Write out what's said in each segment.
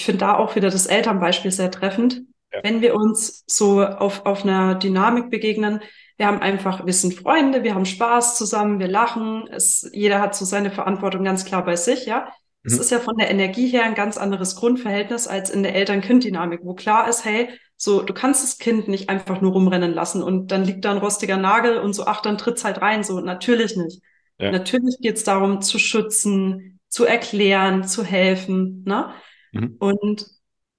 ich finde da auch wieder das Elternbeispiel sehr treffend. Ja. Wenn wir uns so auf, auf einer Dynamik begegnen, wir haben einfach, wir sind Freunde, wir haben Spaß zusammen, wir lachen, es, jeder hat so seine Verantwortung ganz klar bei sich, ja. Es mhm. ist ja von der Energie her ein ganz anderes Grundverhältnis als in der Eltern-Kind-Dynamik, wo klar ist, hey, so, du kannst das Kind nicht einfach nur rumrennen lassen und dann liegt da ein rostiger Nagel und so, ach, dann tritt's halt rein. So, natürlich nicht. Ja. Natürlich geht's darum, zu schützen, zu erklären, zu helfen. Ne? Mhm. Und,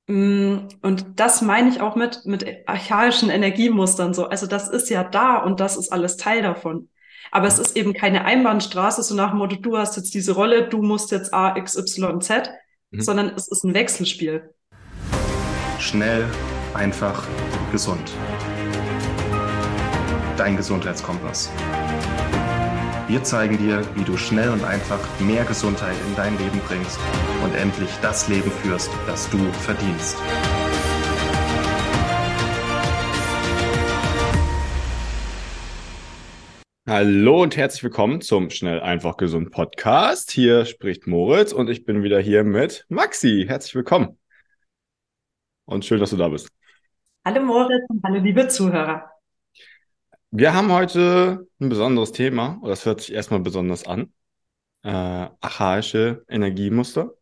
mm, und das meine ich auch mit, mit archaischen Energiemustern so. Also das ist ja da und das ist alles Teil davon. Aber es ist eben keine Einbahnstraße, so nach dem Motto, du hast jetzt diese Rolle, du musst jetzt A, X, Y, Z, mhm. sondern es ist ein Wechselspiel. Schnell einfach gesund. Dein Gesundheitskompass. Wir zeigen dir, wie du schnell und einfach mehr Gesundheit in dein Leben bringst und endlich das Leben führst, das du verdienst. Hallo und herzlich willkommen zum Schnell einfach gesund Podcast. Hier spricht Moritz und ich bin wieder hier mit Maxi. Herzlich willkommen. Und schön, dass du da bist. Hallo Moritz und hallo liebe Zuhörer. Wir haben heute ein besonderes Thema, oder das hört sich erstmal besonders an. Äh, archaische Energiemuster.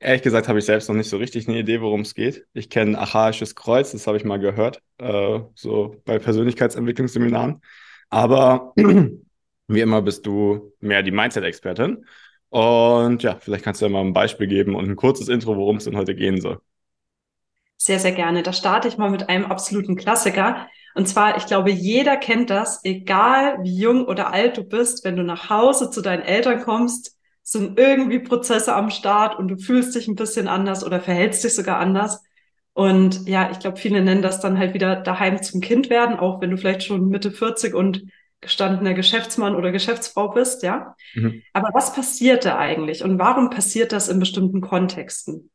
Ehrlich gesagt habe ich selbst noch nicht so richtig eine Idee, worum es geht. Ich kenne archaisches Kreuz, das habe ich mal gehört, äh, so bei Persönlichkeitsentwicklungsseminaren. Aber wie immer bist du mehr die Mindset-Expertin. Und ja, vielleicht kannst du ja mal ein Beispiel geben und ein kurzes Intro, worum es denn heute gehen soll. Sehr, sehr gerne. Da starte ich mal mit einem absoluten Klassiker. Und zwar, ich glaube, jeder kennt das, egal wie jung oder alt du bist, wenn du nach Hause zu deinen Eltern kommst, sind irgendwie Prozesse am Start und du fühlst dich ein bisschen anders oder verhältst dich sogar anders. Und ja, ich glaube, viele nennen das dann halt wieder daheim zum Kind werden, auch wenn du vielleicht schon Mitte 40 und gestandener Geschäftsmann oder Geschäftsfrau bist, ja. Mhm. Aber was passiert da eigentlich und warum passiert das in bestimmten Kontexten?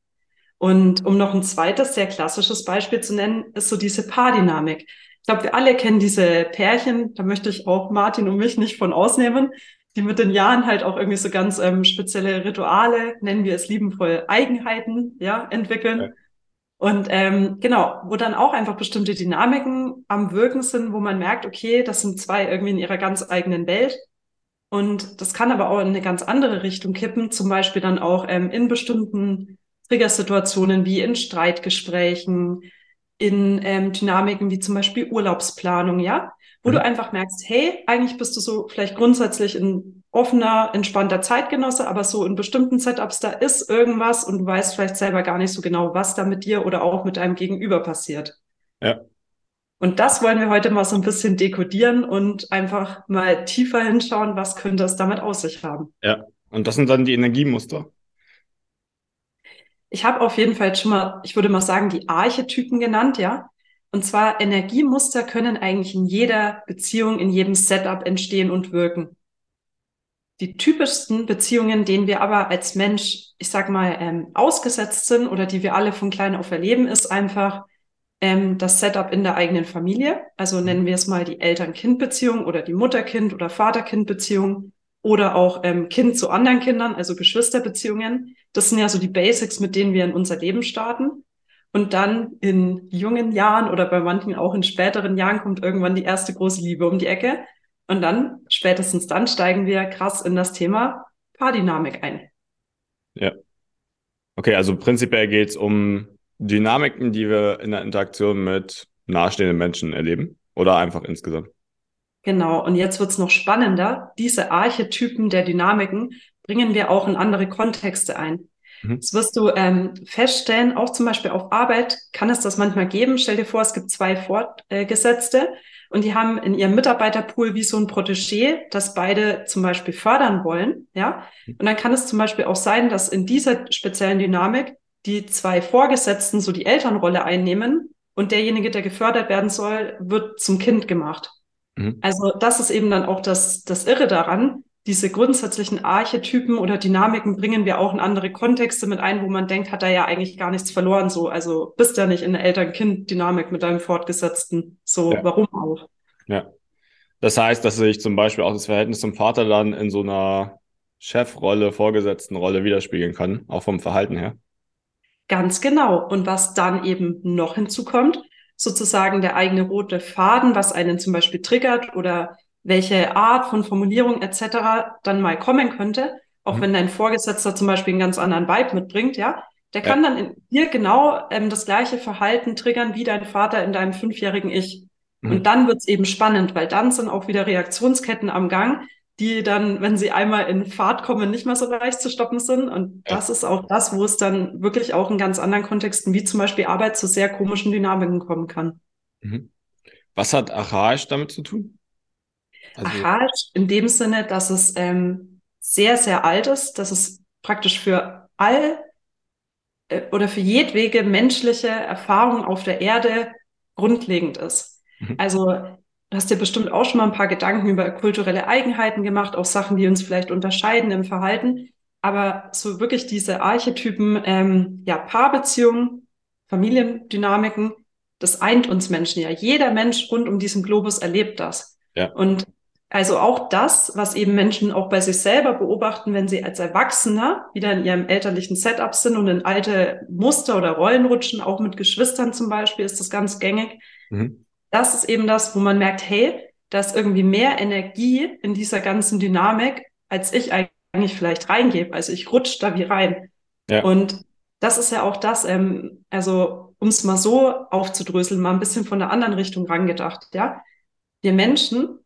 Und um noch ein zweites, sehr klassisches Beispiel zu nennen, ist so diese Paardynamik. Ich glaube, wir alle kennen diese Pärchen, da möchte ich auch Martin und mich nicht von ausnehmen, die mit den Jahren halt auch irgendwie so ganz ähm, spezielle Rituale, nennen wir es liebenvoll Eigenheiten, ja, entwickeln. Ja. Und ähm, genau, wo dann auch einfach bestimmte Dynamiken am Wirken sind, wo man merkt, okay, das sind zwei irgendwie in ihrer ganz eigenen Welt. Und das kann aber auch in eine ganz andere Richtung kippen, zum Beispiel dann auch ähm, in bestimmten Triggersituationen wie in Streitgesprächen, in ähm, Dynamiken wie zum Beispiel Urlaubsplanung, ja, wo mhm. du einfach merkst, hey, eigentlich bist du so vielleicht grundsätzlich ein offener, entspannter Zeitgenosse, aber so in bestimmten Setups, da ist irgendwas und du weißt vielleicht selber gar nicht so genau, was da mit dir oder auch mit deinem Gegenüber passiert. Ja. Und das wollen wir heute mal so ein bisschen dekodieren und einfach mal tiefer hinschauen, was könnte es damit aus sich haben. Ja, und das sind dann die Energiemuster. Ich habe auf jeden Fall schon mal, ich würde mal sagen, die Archetypen genannt, ja. Und zwar Energiemuster können eigentlich in jeder Beziehung, in jedem Setup entstehen und wirken. Die typischsten Beziehungen, denen wir aber als Mensch, ich sag mal, ähm, ausgesetzt sind oder die wir alle von klein auf erleben, ist einfach ähm, das Setup in der eigenen Familie. Also nennen wir es mal die Eltern-Kind-Beziehung oder die Mutter-Kind- oder Vater-Kind-Beziehung oder auch ähm, Kind zu anderen Kindern, also Geschwisterbeziehungen. Das sind ja so die Basics, mit denen wir in unser Leben starten. Und dann in jungen Jahren oder bei manchen auch in späteren Jahren kommt irgendwann die erste große Liebe um die Ecke. Und dann, spätestens dann, steigen wir krass in das Thema Paardynamik ein. Ja. Okay, also prinzipiell geht es um Dynamiken, die wir in der Interaktion mit nahestehenden Menschen erleben oder einfach insgesamt? Genau, und jetzt wird's noch spannender. Diese Archetypen der Dynamiken bringen wir auch in andere Kontexte ein. Mhm. Das wirst du ähm, feststellen, auch zum Beispiel auf Arbeit kann es das manchmal geben. Stell dir vor, es gibt zwei Fortgesetzte und die haben in ihrem Mitarbeiterpool wie so ein Protégé, das beide zum Beispiel fördern wollen. Ja, mhm. und dann kann es zum Beispiel auch sein, dass in dieser speziellen Dynamik die zwei Vorgesetzten so die Elternrolle einnehmen und derjenige, der gefördert werden soll, wird zum Kind gemacht. Mhm. Also das ist eben dann auch das, das Irre daran. Diese grundsätzlichen Archetypen oder Dynamiken bringen wir auch in andere Kontexte mit ein, wo man denkt, hat er ja eigentlich gar nichts verloren. So, also bist ja nicht in der Eltern-Kind-Dynamik mit deinem Fortgesetzten. So, ja. warum auch? Ja. Das heißt, dass sich zum Beispiel auch das Verhältnis zum Vater dann in so einer Chefrolle, Vorgesetztenrolle widerspiegeln kann, auch vom Verhalten her. Ganz genau. Und was dann eben noch hinzukommt, sozusagen der eigene rote Faden, was einen zum Beispiel triggert oder welche Art von Formulierung etc. dann mal kommen könnte, auch mhm. wenn dein Vorgesetzter zum Beispiel einen ganz anderen Vibe mitbringt, ja, der kann ja. dann in dir genau ähm, das gleiche Verhalten triggern wie dein Vater in deinem fünfjährigen Ich. Mhm. Und dann wird's eben spannend, weil dann sind auch wieder Reaktionsketten am Gang, die dann, wenn sie einmal in Fahrt kommen, nicht mehr so leicht zu stoppen sind. Und ja. das ist auch das, wo es dann wirklich auch in ganz anderen Kontexten, wie zum Beispiel Arbeit, zu sehr komischen Dynamiken kommen kann. Mhm. Was hat archaisch damit zu tun? Also archaisch in dem Sinne, dass es ähm, sehr, sehr alt ist, dass es praktisch für all äh, oder für jedwege menschliche Erfahrung auf der Erde grundlegend ist. Mhm. Also du hast dir bestimmt auch schon mal ein paar Gedanken über kulturelle Eigenheiten gemacht, auch Sachen, die uns vielleicht unterscheiden im Verhalten. Aber so wirklich diese Archetypen, ähm, ja, Paarbeziehungen, Familiendynamiken, das eint uns Menschen ja. Jeder Mensch rund um diesen Globus erlebt das. Ja. Und also auch das, was eben Menschen auch bei sich selber beobachten, wenn sie als Erwachsener wieder in ihrem elterlichen Setup sind und in alte Muster oder Rollen rutschen, auch mit Geschwistern zum Beispiel, ist das ganz gängig. Mhm. Das ist eben das, wo man merkt, hey, da ist irgendwie mehr Energie in dieser ganzen Dynamik, als ich eigentlich vielleicht reingebe. Also ich rutsche da wie rein. Ja. Und das ist ja auch das, ähm, also um es mal so aufzudröseln, mal ein bisschen von der anderen Richtung rangedacht, ja. Wir Menschen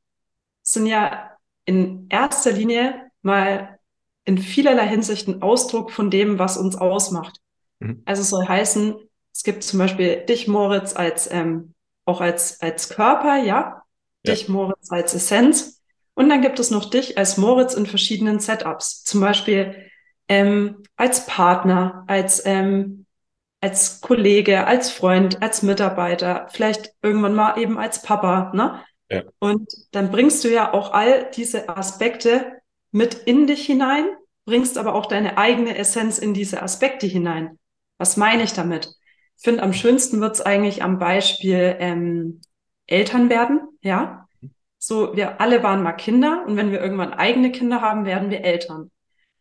sind ja in erster Linie mal in vielerlei Hinsicht ein Ausdruck von dem, was uns ausmacht. Mhm. Also es soll heißen, es gibt zum Beispiel dich, Moritz, als ähm, auch als, als Körper, ja, ja. dich, Moritz, als Essenz. Und dann gibt es noch dich als Moritz in verschiedenen Setups. Zum Beispiel ähm, als Partner, als, ähm, als Kollege, als Freund, als Mitarbeiter, vielleicht irgendwann mal eben als Papa, ne? Ja. Und dann bringst du ja auch all diese Aspekte mit in dich hinein, bringst aber auch deine eigene Essenz in diese Aspekte hinein. Was meine ich damit? Ich finde, am schönsten wird's eigentlich am Beispiel ähm, Eltern werden, ja. So, wir alle waren mal Kinder und wenn wir irgendwann eigene Kinder haben, werden wir Eltern.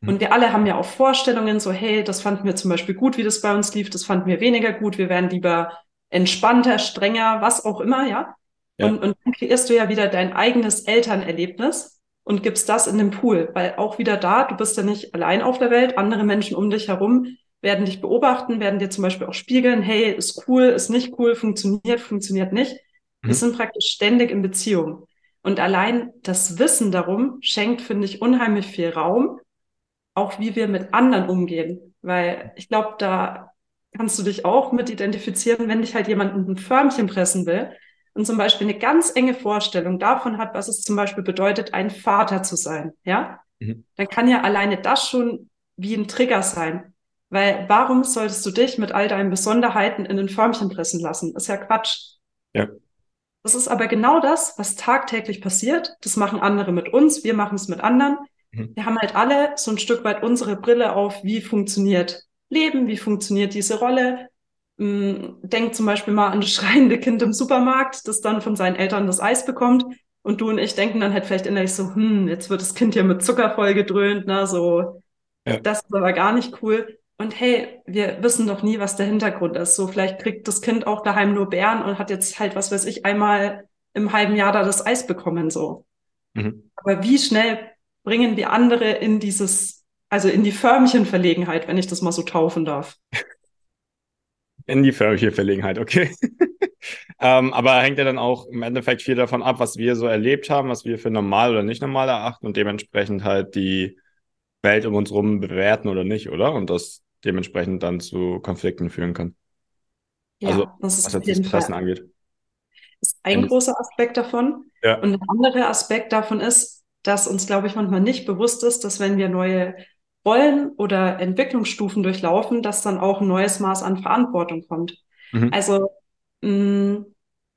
Mhm. Und wir alle haben ja auch Vorstellungen, so, hey, das fanden wir zum Beispiel gut, wie das bei uns lief, das fanden wir weniger gut, wir werden lieber entspannter, strenger, was auch immer, ja. Ja. Und, und dann kreierst du ja wieder dein eigenes Elternerlebnis und gibst das in den Pool, weil auch wieder da, du bist ja nicht allein auf der Welt, andere Menschen um dich herum werden dich beobachten, werden dir zum Beispiel auch spiegeln, hey, ist cool, ist nicht cool, funktioniert, funktioniert nicht. Mhm. Wir sind praktisch ständig in Beziehung. Und allein das Wissen darum schenkt, finde ich, unheimlich viel Raum, auch wie wir mit anderen umgehen. Weil ich glaube, da kannst du dich auch mit identifizieren, wenn dich halt jemand in ein Förmchen pressen will, und zum Beispiel eine ganz enge Vorstellung davon hat, was es zum Beispiel bedeutet, ein Vater zu sein, ja, mhm. dann kann ja alleine das schon wie ein Trigger sein. Weil warum solltest du dich mit all deinen Besonderheiten in ein Förmchen pressen lassen? ist ja Quatsch. Ja. Das ist aber genau das, was tagtäglich passiert. Das machen andere mit uns, wir machen es mit anderen. Mhm. Wir haben halt alle so ein Stück weit unsere Brille auf, wie funktioniert Leben, wie funktioniert diese Rolle, Denk zum Beispiel mal an das schreiende Kind im Supermarkt, das dann von seinen Eltern das Eis bekommt. Und du und ich denken dann halt vielleicht innerlich so, hm, jetzt wird das Kind hier mit Zucker vollgedröhnt, ne, so, ja. das ist aber gar nicht cool. Und hey, wir wissen doch nie, was der Hintergrund ist. So, vielleicht kriegt das Kind auch daheim nur Bären und hat jetzt halt, was weiß ich, einmal im halben Jahr da das Eis bekommen, so. Mhm. Aber wie schnell bringen wir andere in dieses, also in die Förmchenverlegenheit, wenn ich das mal so taufen darf? In die förmliche Verlegenheit, okay. ähm, aber hängt ja dann auch im Endeffekt viel davon ab, was wir so erlebt haben, was wir für normal oder nicht normal erachten und dementsprechend halt die Welt um uns herum bewerten oder nicht, oder? Und das dementsprechend dann zu Konflikten führen kann. Ja, also, das ist was jetzt das Interessen angeht. Das ist ein großer Aspekt davon. Ja. Und ein anderer Aspekt davon ist, dass uns, glaube ich, manchmal nicht bewusst ist, dass wenn wir neue Rollen oder Entwicklungsstufen durchlaufen, dass dann auch ein neues Maß an Verantwortung kommt. Mhm. Also mh, mm,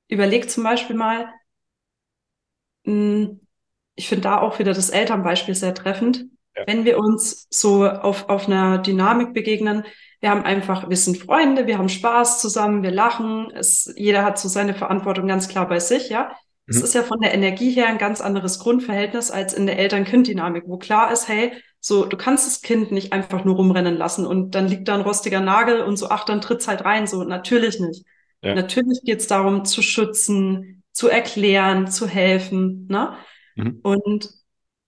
überleg zum Beispiel mal, mh, mm, ich finde da auch wieder das Elternbeispiel sehr treffend. Ja. Wenn wir uns so auf, auf einer Dynamik begegnen, wir haben einfach, wir sind Freunde, wir haben Spaß zusammen, wir lachen, es, jeder hat so seine Verantwortung ganz klar bei sich, ja. Es mhm. ist ja von der Energie her ein ganz anderes Grundverhältnis als in der Eltern-Kind-Dynamik, wo klar ist, hey, So, du kannst das Kind nicht einfach nur rumrennen lassen und dann liegt da ein rostiger Nagel und so, ach, dann tritt's halt rein. So, natürlich nicht. Ja. Natürlich geht's darum, zu schützen, zu erklären, zu helfen. Ne? Mhm. Und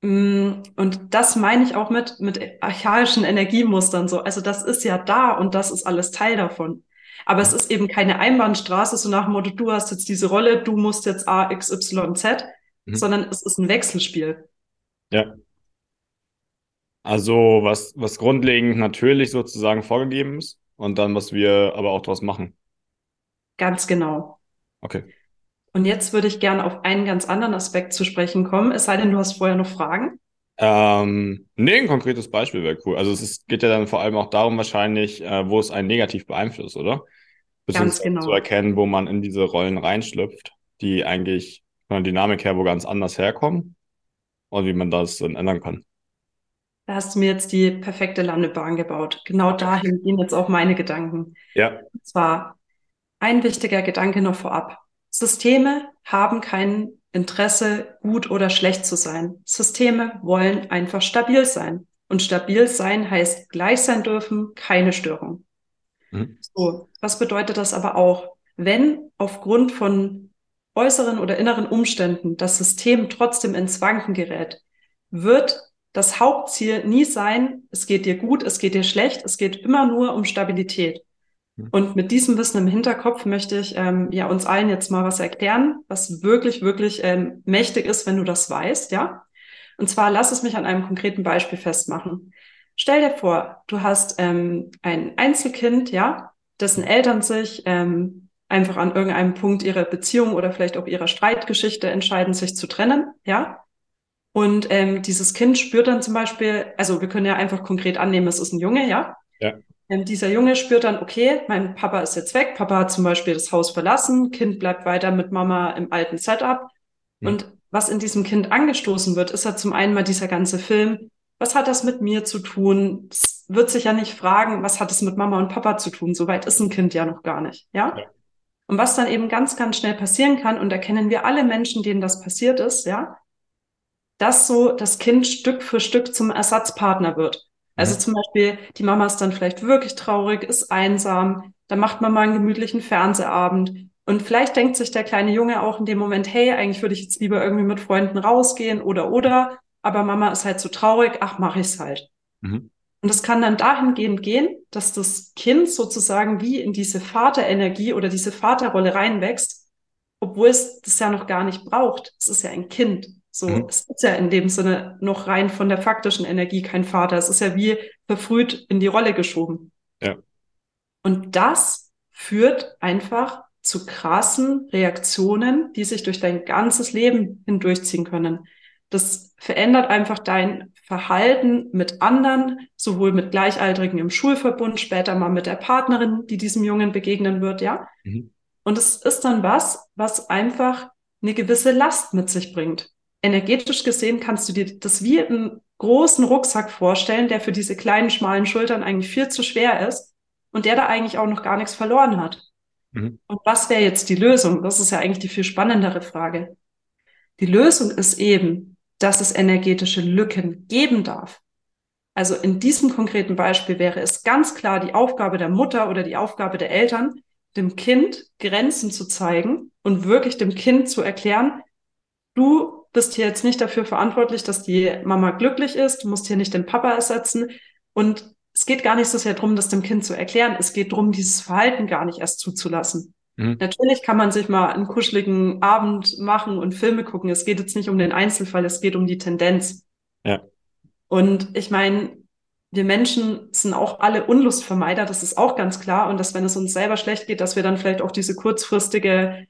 mm, und das meine ich auch mit, mit archaischen Energiemustern so. Also das ist ja da und das ist alles Teil davon. Aber es ist eben keine Einbahnstraße, so nach dem Motto, du hast jetzt diese Rolle, du musst jetzt A, X, Y, Z, mhm. sondern es ist ein Wechselspiel. Ja. Also was, was grundlegend natürlich sozusagen vorgegeben ist und dann, was wir aber auch daraus machen. Ganz genau. Okay. Und jetzt würde ich gerne auf einen ganz anderen Aspekt zu sprechen kommen, es sei denn, du hast vorher noch Fragen. Ähm, nee, ein konkretes Beispiel wäre cool. Also es ist, geht ja dann vor allem auch darum wahrscheinlich, äh, wo es einen negativ beeinflusst, oder? Ganz genau. Zu erkennen, wo man in diese Rollen reinschlüpft, die eigentlich von der Dynamik her wo ganz anders herkommen und wie man das dann ändern kann. Da hast du mir jetzt die perfekte Landebahn gebaut. Genau dahin gehen jetzt auch meine Gedanken. Ja. Und zwar ein wichtiger Gedanke noch vorab. Systeme haben kein Interesse, gut oder schlecht zu sein. Systeme wollen einfach stabil sein. Und stabil sein heißt gleich sein dürfen, keine Störung. Mhm. So, was bedeutet das aber auch? Wenn aufgrund von äußeren oder inneren Umständen das System trotzdem ins Wanken gerät, wird das Hauptziel nie sein, es geht dir gut, es geht dir schlecht, es geht immer nur um Stabilität. Mhm. Und mit diesem Wissen im Hinterkopf möchte ich ähm, ja uns allen jetzt mal was erklären, was wirklich, wirklich ähm, mächtig ist, wenn du das weißt, ja. Und zwar lass es mich an einem konkreten Beispiel festmachen. Stell dir vor, du hast ähm, ein Einzelkind, ja, dessen Eltern sich ähm, einfach an irgendeinem Punkt ihrer Beziehung oder vielleicht auch ihrer Streitgeschichte entscheiden, sich zu trennen, ja. Und ähm, dieses Kind spürt dann zum Beispiel, also wir können ja einfach konkret annehmen, es ist ein Junge, ja. Ja. Ähm, dieser Junge spürt dann, okay, mein Papa ist jetzt weg, Papa hat zum Beispiel das Haus verlassen, Kind bleibt weiter mit Mama im alten Setup. Mhm. Und was in diesem Kind angestoßen wird, ist ja zum einen mal dieser ganze Film, was hat das mit mir zu tun? Es wird sich ja nicht fragen, was hat es mit Mama und Papa zu tun? Soweit ist ein Kind ja noch gar nicht, ja? ja? Und was dann eben ganz, ganz schnell passieren kann, und erkennen wir alle Menschen, denen das passiert ist, ja, dass so das Kind Stück für Stück zum Ersatzpartner wird. Also zum Beispiel, die Mama ist dann vielleicht wirklich traurig, ist einsam, dann macht man mal einen gemütlichen Fernsehabend. Und vielleicht denkt sich der kleine Junge auch in dem Moment, hey, eigentlich würde ich jetzt lieber irgendwie mit Freunden rausgehen oder oder, aber Mama ist halt so traurig, ach, mache ich's halt. Mhm. Und es kann dann dahingehend gehen, dass das Kind sozusagen wie in diese Vaterenergie oder diese Vaterrolle reinwächst, obwohl es das ja noch gar nicht braucht. Es ist ja ein Kind. So, mhm. es ist ja in dem Sinne noch rein von der faktischen Energie kein Vater. Es ist ja wie verfrüht in die Rolle geschoben. Ja. Und das führt einfach zu krassen Reaktionen, die sich durch dein ganzes Leben hindurchziehen können. Das verändert einfach dein Verhalten mit anderen, sowohl mit Gleichaltrigen im Schulverbund, später mal mit der Partnerin, die diesem Jungen begegnen wird, ja. Mhm. Und es ist dann was, was einfach eine gewisse Last mit sich bringt energetisch gesehen kannst du dir das wie einen großen Rucksack vorstellen, der für diese kleinen, schmalen Schultern eigentlich viel zu schwer ist und der da eigentlich auch noch gar nichts verloren hat. Mhm. Und was wäre jetzt die Lösung? Das ist ja eigentlich die viel spannendere Frage. Die Lösung ist eben, dass es energetische Lücken geben darf. Also in diesem konkreten Beispiel wäre es ganz klar die Aufgabe der Mutter oder die Aufgabe der Eltern, dem Kind Grenzen zu zeigen und wirklich dem Kind zu erklären, du bist hier jetzt nicht dafür verantwortlich, dass die Mama glücklich ist. Du musst hier nicht den Papa ersetzen. Und es geht gar nicht so sehr darum, das dem Kind zu erklären. Es geht darum, dieses Verhalten gar nicht erst zuzulassen. Mhm. Natürlich kann man sich mal einen kuscheligen Abend machen und Filme gucken. Es geht jetzt nicht um den Einzelfall, es geht um die Tendenz. Ja. Und ich meine, wir Menschen sind auch alle Unlustvermeider, das ist auch ganz klar. Und dass, wenn es uns selber schlecht geht, dass wir dann vielleicht auch diese kurzfristige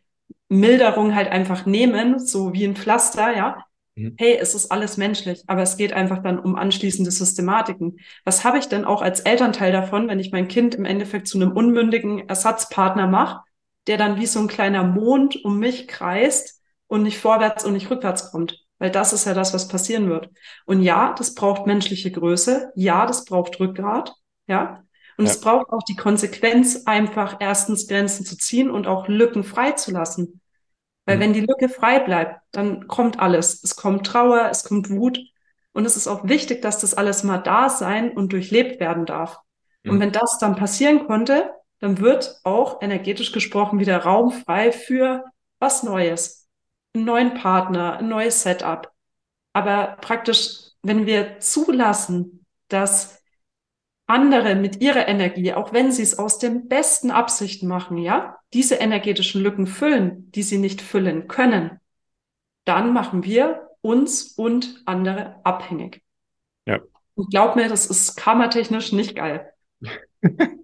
Milderung halt einfach nehmen, so wie ein Pflaster, ja. Mhm. Hey, es ist alles menschlich, aber es geht einfach dann um anschließende Systematiken. Was habe ich denn auch als Elternteil davon, wenn ich mein Kind im Endeffekt zu einem unmündigen Ersatzpartner mache, der dann wie so ein kleiner Mond um mich kreist und nicht vorwärts und nicht rückwärts kommt? Weil das ist ja das, was passieren wird. Und ja, das braucht menschliche Größe. Ja, das braucht Rückgrat. Ja. Und ja. es braucht auch die Konsequenz, einfach erstens Grenzen zu ziehen und auch Lücken frei zu lassen. Weil wenn die Lücke frei bleibt, dann kommt alles. Es kommt Trauer, es kommt Wut. Und es ist auch wichtig, dass das alles mal da sein und durchlebt werden darf. Mhm. Und wenn das dann passieren konnte, dann wird auch energetisch gesprochen wieder Raum frei für was Neues. Einen neuen Partner, ein neues Setup. Aber praktisch, wenn wir zulassen, dass andere mit ihrer Energie, auch wenn sie es aus den besten Absichten machen, ja, diese energetischen Lücken füllen, die sie nicht füllen können, dann machen wir uns und andere abhängig. Ja. Und glaub mir, das ist karmatechnisch nicht geil.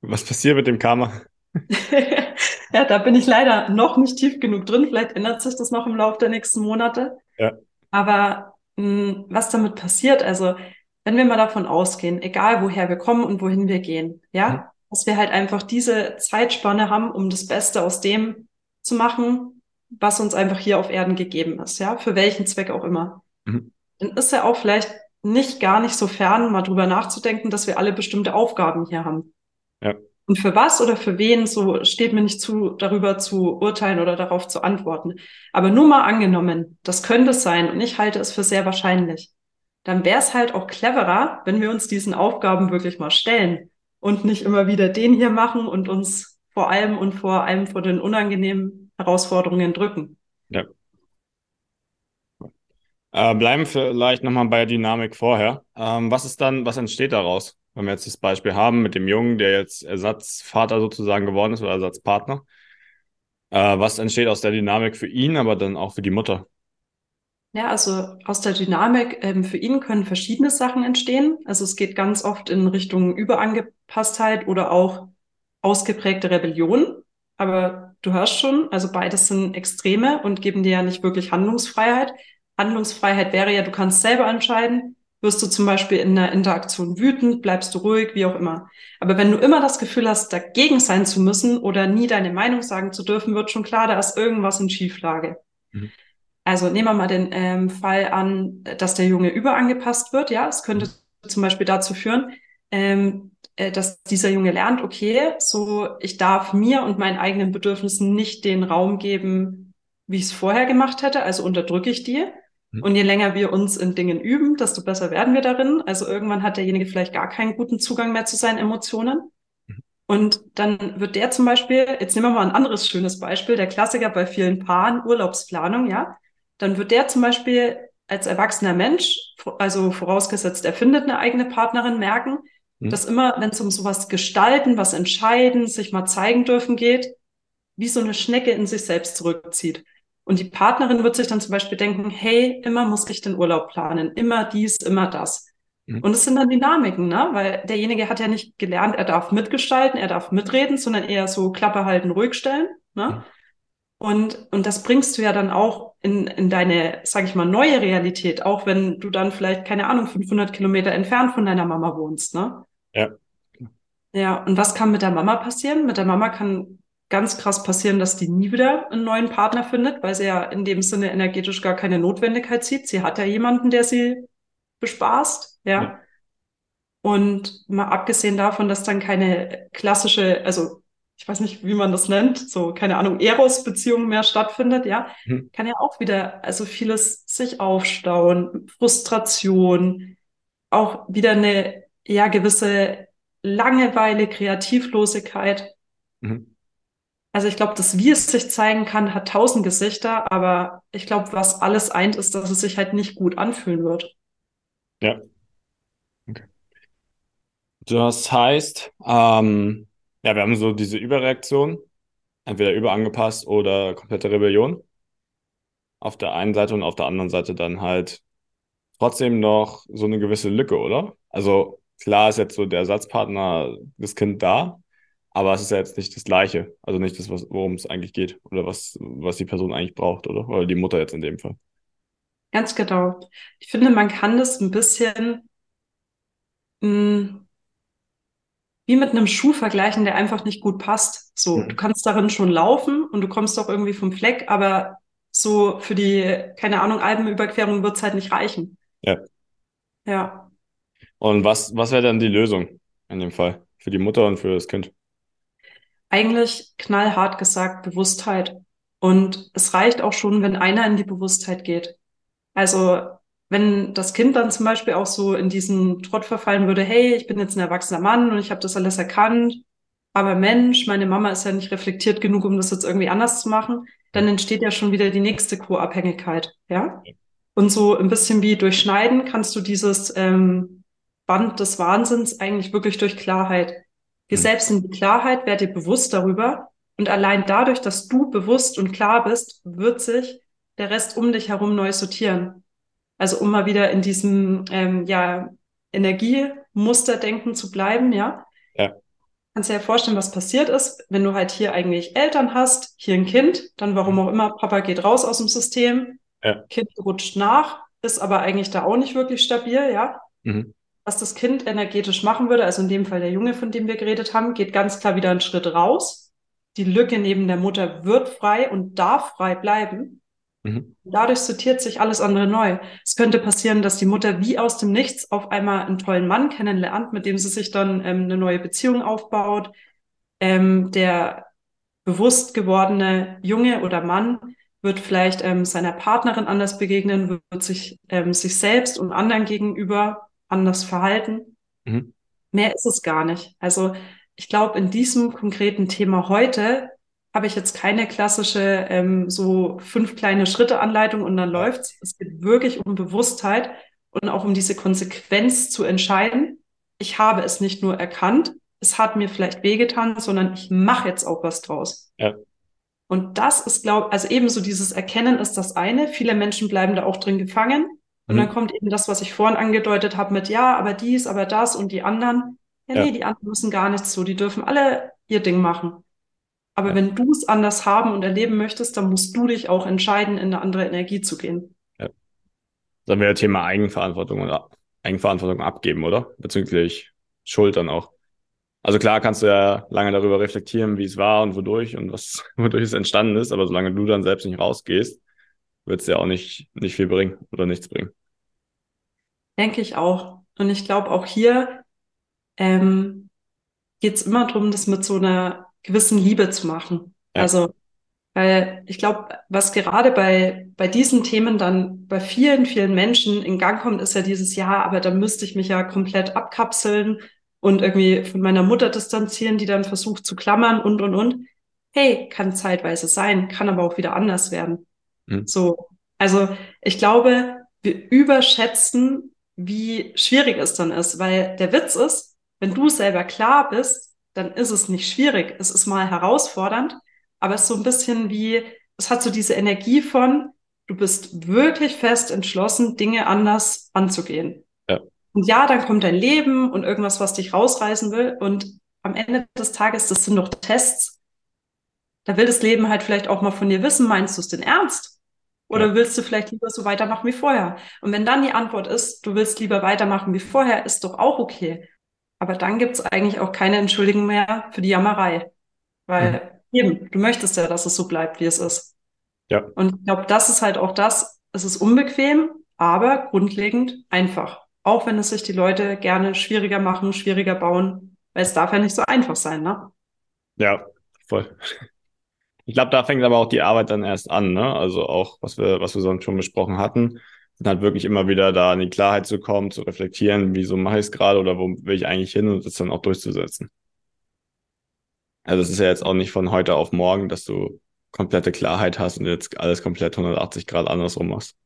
Was passiert mit dem Karma? ja, da bin ich leider noch nicht tief genug drin. Vielleicht ändert sich das noch im Laufe der nächsten Monate. Ja. Aber mh, hm, was damit passiert, also wenn wir mal davon ausgehen, egal woher wir kommen und wohin wir gehen, ja, mhm. Dass wir halt einfach diese Zeitspanne haben, um das Beste aus dem zu machen, was uns einfach hier auf Erden gegeben ist, ja, für welchen Zweck auch immer. Mhm. Dann ist ja auch vielleicht nicht gar nicht so fern, mal drüber nachzudenken, dass wir alle bestimmte Aufgaben hier haben. Ja. Und für was oder für wen, so steht mir nicht zu, darüber zu urteilen oder darauf zu antworten. Aber nur mal angenommen, das könnte es sein und ich halte es für sehr wahrscheinlich. Dann wäre es halt auch cleverer, wenn wir uns diesen Aufgaben wirklich mal stellen und nicht immer wieder den hier machen und uns vor allem und vor allem vor den unangenehmen Herausforderungen drücken. Ja. Äh, bleiben vielleicht nochmal bei der Dynamik vorher. Ähm, was ist dann, was entsteht daraus? wenn wir jetzt das Beispiel haben mit dem Jungen, der jetzt Ersatzvater sozusagen geworden ist oder Ersatzpartner, äh, was entsteht aus der Dynamik für ihn, aber dann auch für die Mutter? Ja, also aus der Dynamik ähm, für ihn können verschiedene Sachen entstehen. Also es geht ganz oft in Richtung Überangepasstheit oder auch ausgeprägte Rebellion. Aber du hörst schon, also beides sind Extreme und geben dir ja nicht wirklich Handlungsfreiheit. Handlungsfreiheit wäre ja, du kannst selber entscheiden, wirst du zum Beispiel in der Interaktion wütend, bleibst du ruhig, wie auch immer. Aber wenn du immer das Gefühl hast, dagegen sein zu müssen oder nie deine Meinung sagen zu dürfen, wird schon klar, da ist irgendwas in Schieflage. Mhm. Also nehmen wir mal den ähm, Fall an, dass der Junge überangepasst wird. Ja, es könnte mhm. zum Beispiel dazu führen, ähm, äh, dass dieser Junge lernt, okay, so ich darf mir und meinen eigenen Bedürfnissen nicht den Raum geben, wie ich es vorher gemacht hätte, also unterdrücke ich die. Mhm. Und je länger wir uns in Dingen üben, desto besser werden wir darin. Also irgendwann hat derjenige vielleicht gar keinen guten Zugang mehr zu seinen Emotionen. Mhm. Und dann wird der zum Beispiel, jetzt nehmen wir mal ein anderes schönes Beispiel, der Klassiker bei vielen Paaren, Urlaubsplanung, ja. Dann wird der zum Beispiel als erwachsener Mensch, also vorausgesetzt, er findet eine eigene Partnerin, merken, mhm. dass immer, wenn es um sowas gestalten, was entscheiden, sich mal zeigen dürfen geht, wie so eine Schnecke in sich selbst zurückzieht. Und die Partnerin wird sich dann zum Beispiel denken, hey, immer muss ich den Urlaub planen, immer dies, immer das. Mhm. Und es sind dann Dynamiken, ne? weil derjenige hat ja nicht gelernt, er darf mitgestalten, er darf mitreden, sondern eher so Klappe halten, ruhig stellen. Ne? Mhm. Und, und das bringst du ja dann auch in, in deine, sag ich mal, neue Realität, auch wenn du dann vielleicht, keine Ahnung, 500 Kilometer entfernt von deiner Mama wohnst. Ne? Ja. Ja, und was kann mit der Mama passieren? Mit der Mama kann ganz krass passieren, dass die nie wieder einen neuen Partner findet, weil sie ja in dem Sinne energetisch gar keine Notwendigkeit sieht. Sie hat ja jemanden, der sie bespaßt, ja. ja. Und mal abgesehen davon, dass dann keine klassische, also ich weiß nicht, wie man das nennt, so keine Ahnung, Eros-Beziehung mehr stattfindet, ja, hm. kann ja auch wieder, also vieles sich aufstauen, Frustration, auch wieder eine ja gewisse Langeweile, Kreativlosigkeit. Mhm. Also ich glaube, dass wie es sich zeigen kann, hat tausend Gesichter, aber ich glaube, was alles eint, ist, dass es sich halt nicht gut anfühlen wird. Ja. Okay. Das heißt, ähm, ja, wir haben so diese Überreaktion, entweder überangepasst oder komplette Rebellion. Auf der einen Seite und auf der anderen Seite dann halt trotzdem noch so eine gewisse Lücke, oder? Also klar ist jetzt so der Ersatzpartner, das Kind da, aber es ist ja jetzt nicht das Gleiche. Also nicht das, worum es eigentlich geht oder was, was die Person eigentlich braucht, oder? Oder die Mutter jetzt in dem Fall. Ganz genau. Ich finde, man kann das ein bisschen mh, hm, wie mit einem Schuh vergleichen, der einfach nicht gut passt. So, mhm. du kannst darin schon laufen und du kommst auch irgendwie vom Fleck, aber so für die, keine Ahnung, Alpenüberquerung wird es halt nicht reichen. Ja. Ja. Und was, was wäre dann die Lösung in dem Fall? Für die Mutter und für das Kind? eigentlich knallhart gesagt Bewusstheit. Und es reicht auch schon, wenn einer in die Bewusstheit geht. Also wenn das Kind dann zum Beispiel auch so in diesen Trott verfallen würde, hey, ich bin jetzt ein erwachsener Mann und ich habe das alles erkannt, aber Mensch, meine Mama ist ja nicht reflektiert genug, um das jetzt irgendwie anders zu machen, dann entsteht ja schon wieder die nächste Co-Abhängigkeit, ja? Und so ein bisschen wie durchschneiden kannst du dieses ähm, Band des Wahnsinns eigentlich wirklich durch Klarheit. Geh mhm. selbst in die Klarheit, werde dir bewusst darüber und allein dadurch, dass du bewusst und klar bist, wird sich der Rest um dich herum neu sortieren. Also um mal wieder in diesem ähm, ja, Energiemusterdenken zu bleiben, ja. Ja. Kannst dir ja vorstellen, was passiert ist, wenn du halt hier eigentlich Eltern hast, hier ein Kind, dann warum auch immer, Papa geht raus aus dem System, ja. Kind rutscht nach, ist aber eigentlich da auch nicht wirklich stabil, ja. Mhm. Was das Kind energetisch machen würde, also in dem Fall der Junge, von dem wir geredet haben, geht ganz klar wieder einen Schritt raus. Die Lücke neben der Mutter wird frei und darf frei bleiben. Mhm. Dadurch sortiert sich alles andere neu. Es könnte passieren, dass die Mutter wie aus dem Nichts auf einmal einen tollen Mann kennenlernt, mit dem sie sich dann ähm, eine neue Beziehung aufbaut. Ähm, der bewusst gewordene Junge oder Mann wird vielleicht ähm, seiner Partnerin anders begegnen, wird sich ähm, sich selbst und anderen gegenüber anders verhalten. Mhm. Mehr ist es gar nicht. Also ich glaube, in diesem konkreten Thema heute habe ich jetzt keine klassische ähm, so fünf kleine Schritte Anleitung und dann läuft's. Es geht wirklich um Bewusstheit und auch um diese Konsequenz zu entscheiden. Ich habe es nicht nur erkannt, es hat mir vielleicht wehgetan, sondern ich mache jetzt auch was draus. Ja. Und das ist, glaube also ebenso dieses Erkennen ist das eine. Viele Menschen bleiben da auch drin gefangen. Und mhm. dann kommt eben das, was ich vorhin angedeutet habe mit ja, aber dies, aber das und die anderen. Ja, ja. nee, die anderen müssen gar nichts so. Die dürfen alle ihr Ding machen. Aber ja. wenn du es anders haben und erleben möchtest, dann musst du dich auch entscheiden, in eine andere Energie zu gehen. Ja. Dann wäre Thema Eigenverantwortung oder Eigenverantwortung abgeben, oder? Bezüglich Schuld dann auch. Also klar kannst du ja lange darüber reflektieren, wie es war und wodurch und was, wodurch es entstanden ist, aber solange du dann selbst nicht rausgehst, wird es ja auch nicht, nicht viel bringen oder nichts bringen. Denke ich auch. Und ich glaube auch hier ähm, geht es immer darum, das mit so einer gewissen Liebe zu machen. Ja. Also, weil ich glaube, was gerade bei, bei diesen Themen dann bei vielen, vielen Menschen in Gang kommt, ist ja dieses Jahr, aber da müsste ich mich ja komplett abkapseln und irgendwie von meiner Mutter distanzieren, die dann versucht zu klammern und, und, und. Hey, kann zeitweise sein, kann aber auch wieder anders werden. Mhm. So. Also, ich glaube, wir überschätzen, wie schwierig es dann ist, weil der Witz ist, wenn du selber klar bist, dann ist es nicht schwierig. Es ist mal herausfordernd, aber es ist so ein bisschen wie, es hat so diese Energie von, du bist wirklich fest entschlossen, Dinge anders anzugehen. Ja. Und ja, dann kommt dein Leben und irgendwas, was dich rausreißen will. Und am Ende des Tages, das sind doch Tests. Da will das Leben halt vielleicht auch mal von dir wissen, meinst du es denn ernst? Oder ja. willst du vielleicht lieber so weitermachen wie vorher? Und wenn dann die Antwort ist, du willst lieber weitermachen wie vorher, ist doch auch okay. Aber dann gibt es eigentlich auch keine Entschuldigung mehr für die Jammerei. Weil mhm. eben, du möchtest ja, dass es so bleibt, wie es ist. Ja. Und ich glaube, das ist halt auch das, es ist unbequem, aber grundlegend einfach. Auch wenn es sich die Leute gerne schwieriger machen, schwieriger bauen, weil es darf ja nicht so einfach sein, ne? Ja, voll. Ich glaube, da fängt aber auch die Arbeit dann erst an, ne? Also auch, was wir, was wir sonst schon besprochen hatten und halt wirklich immer wieder da in die Klarheit zu kommen, zu reflektieren, wieso mache ich es gerade oder wo will ich eigentlich hin und das dann auch durchzusetzen. Also es ist ja jetzt auch nicht von heute auf morgen, dass du komplette Klarheit hast und jetzt alles komplett 180 Grad andersrum machst,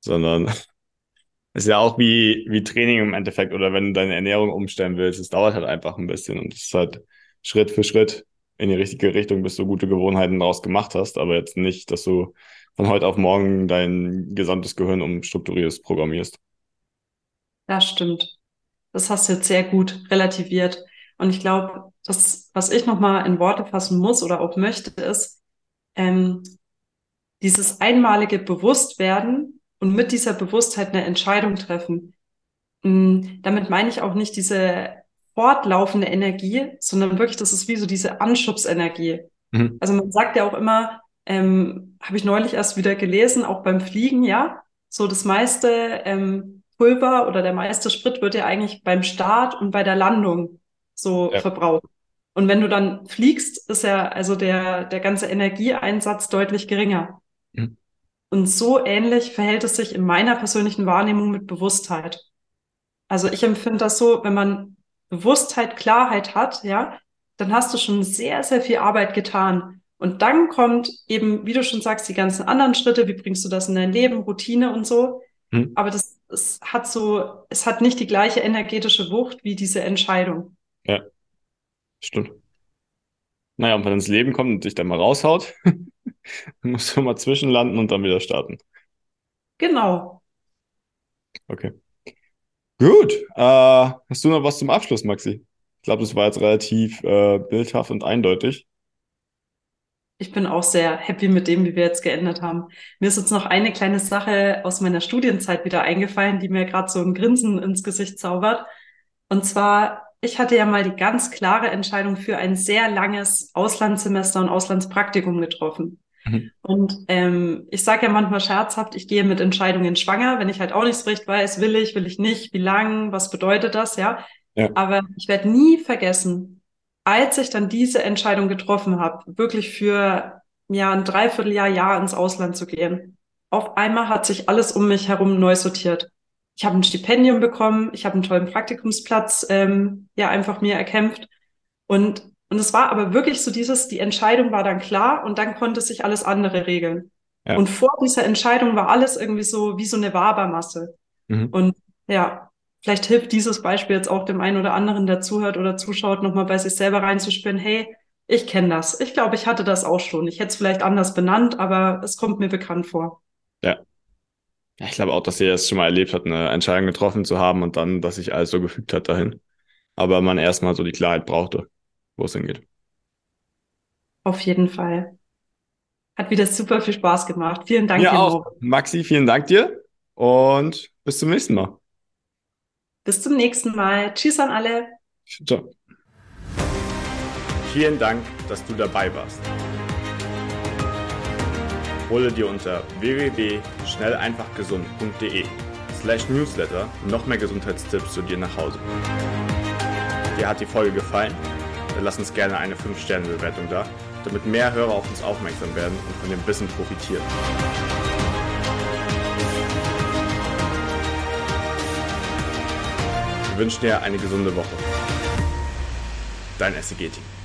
sondern es ist ja auch wie, wie Training im Endeffekt oder wenn du deine Ernährung umstellen willst, es dauert halt einfach ein bisschen und es ist halt Schritt für Schritt in die richtige Richtung, bis du gute Gewohnheiten daraus gemacht hast, aber jetzt nicht, dass du von heute auf morgen dein gesamtes Gehirn umstrukturierst, programmierst. Das stimmt. Das hast du jetzt sehr gut relativiert. Und ich glaube, das, was ich nochmal in Worte fassen muss oder auch möchte, ist, ähm, dieses einmalige Bewusstwerden und mit dieser Bewusstheit eine Entscheidung treffen. Ähm, damit meine ich auch nicht diese fortlaufende Energie, sondern wirklich, das ist wie so diese Anschubsenergie. Mhm. Also man sagt ja auch immer, ähm, habe ich neulich erst wieder gelesen, auch beim Fliegen, ja. So das meiste ähm, Pulver oder der meiste Sprit wird ja eigentlich beim Start und bei der Landung so ja. verbraucht. Und wenn du dann fliegst, ist ja also der, der ganze Energieeinsatz deutlich geringer. Mhm. Und so ähnlich verhält es sich in meiner persönlichen Wahrnehmung mit Bewusstheit. Also ich empfinde das so, wenn man Bewusstheit, Klarheit hat, ja, dann hast du schon sehr, sehr viel Arbeit getan. Und dann kommt eben, wie du schon sagst, die ganzen anderen Schritte, wie bringst du das in dein Leben, Routine und so. Hm. Aber das, es hat so, es hat nicht die gleiche energetische Wucht wie diese Entscheidung. Ja, stimmt. Naja, und wenn ins Leben kommt und dich dann mal raushaut, musst du mal zwischenlanden und dann wieder starten. Genau. Okay. Gut. Äh, hast du noch was zum Abschluss, Maxi? Ich glaube, das war jetzt relativ äh, bildhaft und eindeutig. Ich bin auch sehr happy mit dem, wie wir jetzt geändert haben. Mir ist jetzt noch eine kleine Sache aus meiner Studienzeit wieder eingefallen, die mir gerade so ein Grinsen ins Gesicht zaubert. Und zwar, ich hatte ja mal die ganz klare Entscheidung für ein sehr langes Auslandssemester und Auslandspraktikum getroffen. Mhm. Und ähm, ich sage ja manchmal scherzhaft, ich gehe mit Entscheidungen schwanger, wenn ich halt auch nicht so recht weiß, will ich, will ich nicht, wie lang, was bedeutet das, ja. ja. Aber ich werde nie vergessen, als ich dann diese Entscheidung getroffen habe, wirklich für ja ein Dreivierteljahr, Jahr ins Ausland zu gehen, auf einmal hat sich alles um mich herum neu sortiert. Ich habe ein Stipendium bekommen, ich habe einen tollen Praktikumsplatz ähm, ja einfach mir erkämpft und und es war aber wirklich so dieses, die Entscheidung war dann klar und dann konnte sich alles andere regeln. Ja. Und vor dieser Entscheidung war alles irgendwie so wie so eine Wabermasse. Mhm. Und ja, vielleicht hilft dieses Beispiel jetzt auch dem einen oder anderen, der zuhört oder zuschaut, nochmal bei sich selber reinzuspüren, hey, ich kenne das. Ich glaube, ich hatte das auch schon. Ich hätte es vielleicht anders benannt, aber es kommt mir bekannt vor. Ja. Ich glaube auch, dass sie es schon mal erlebt hat, eine Entscheidung getroffen zu haben und dann, dass sich alles so gefügt hat dahin. Aber man erstmal so die Klarheit brauchte wo es hingeht. Auf jeden Fall. Hat wieder super viel Spaß gemacht. Vielen Dank. Ja, auch. Maxi, vielen Dank dir und bis zum nächsten Mal. Bis zum nächsten Mal. Tschüss an alle. Ciao. Vielen Dank, dass du dabei warst. Hole dir unter www.schnelleinfachgesund.de slash newsletter noch mehr Gesundheitstipps zu dir nach Hause. Dir hat die Folge gefallen? Dann lass uns gerne eine 5-Sterne-Bewertung da, damit mehr Hörer auf uns aufmerksam werden und von dem Wissen profitieren. Wir wünschen dir eine gesunde Woche. Dein SEG-Team.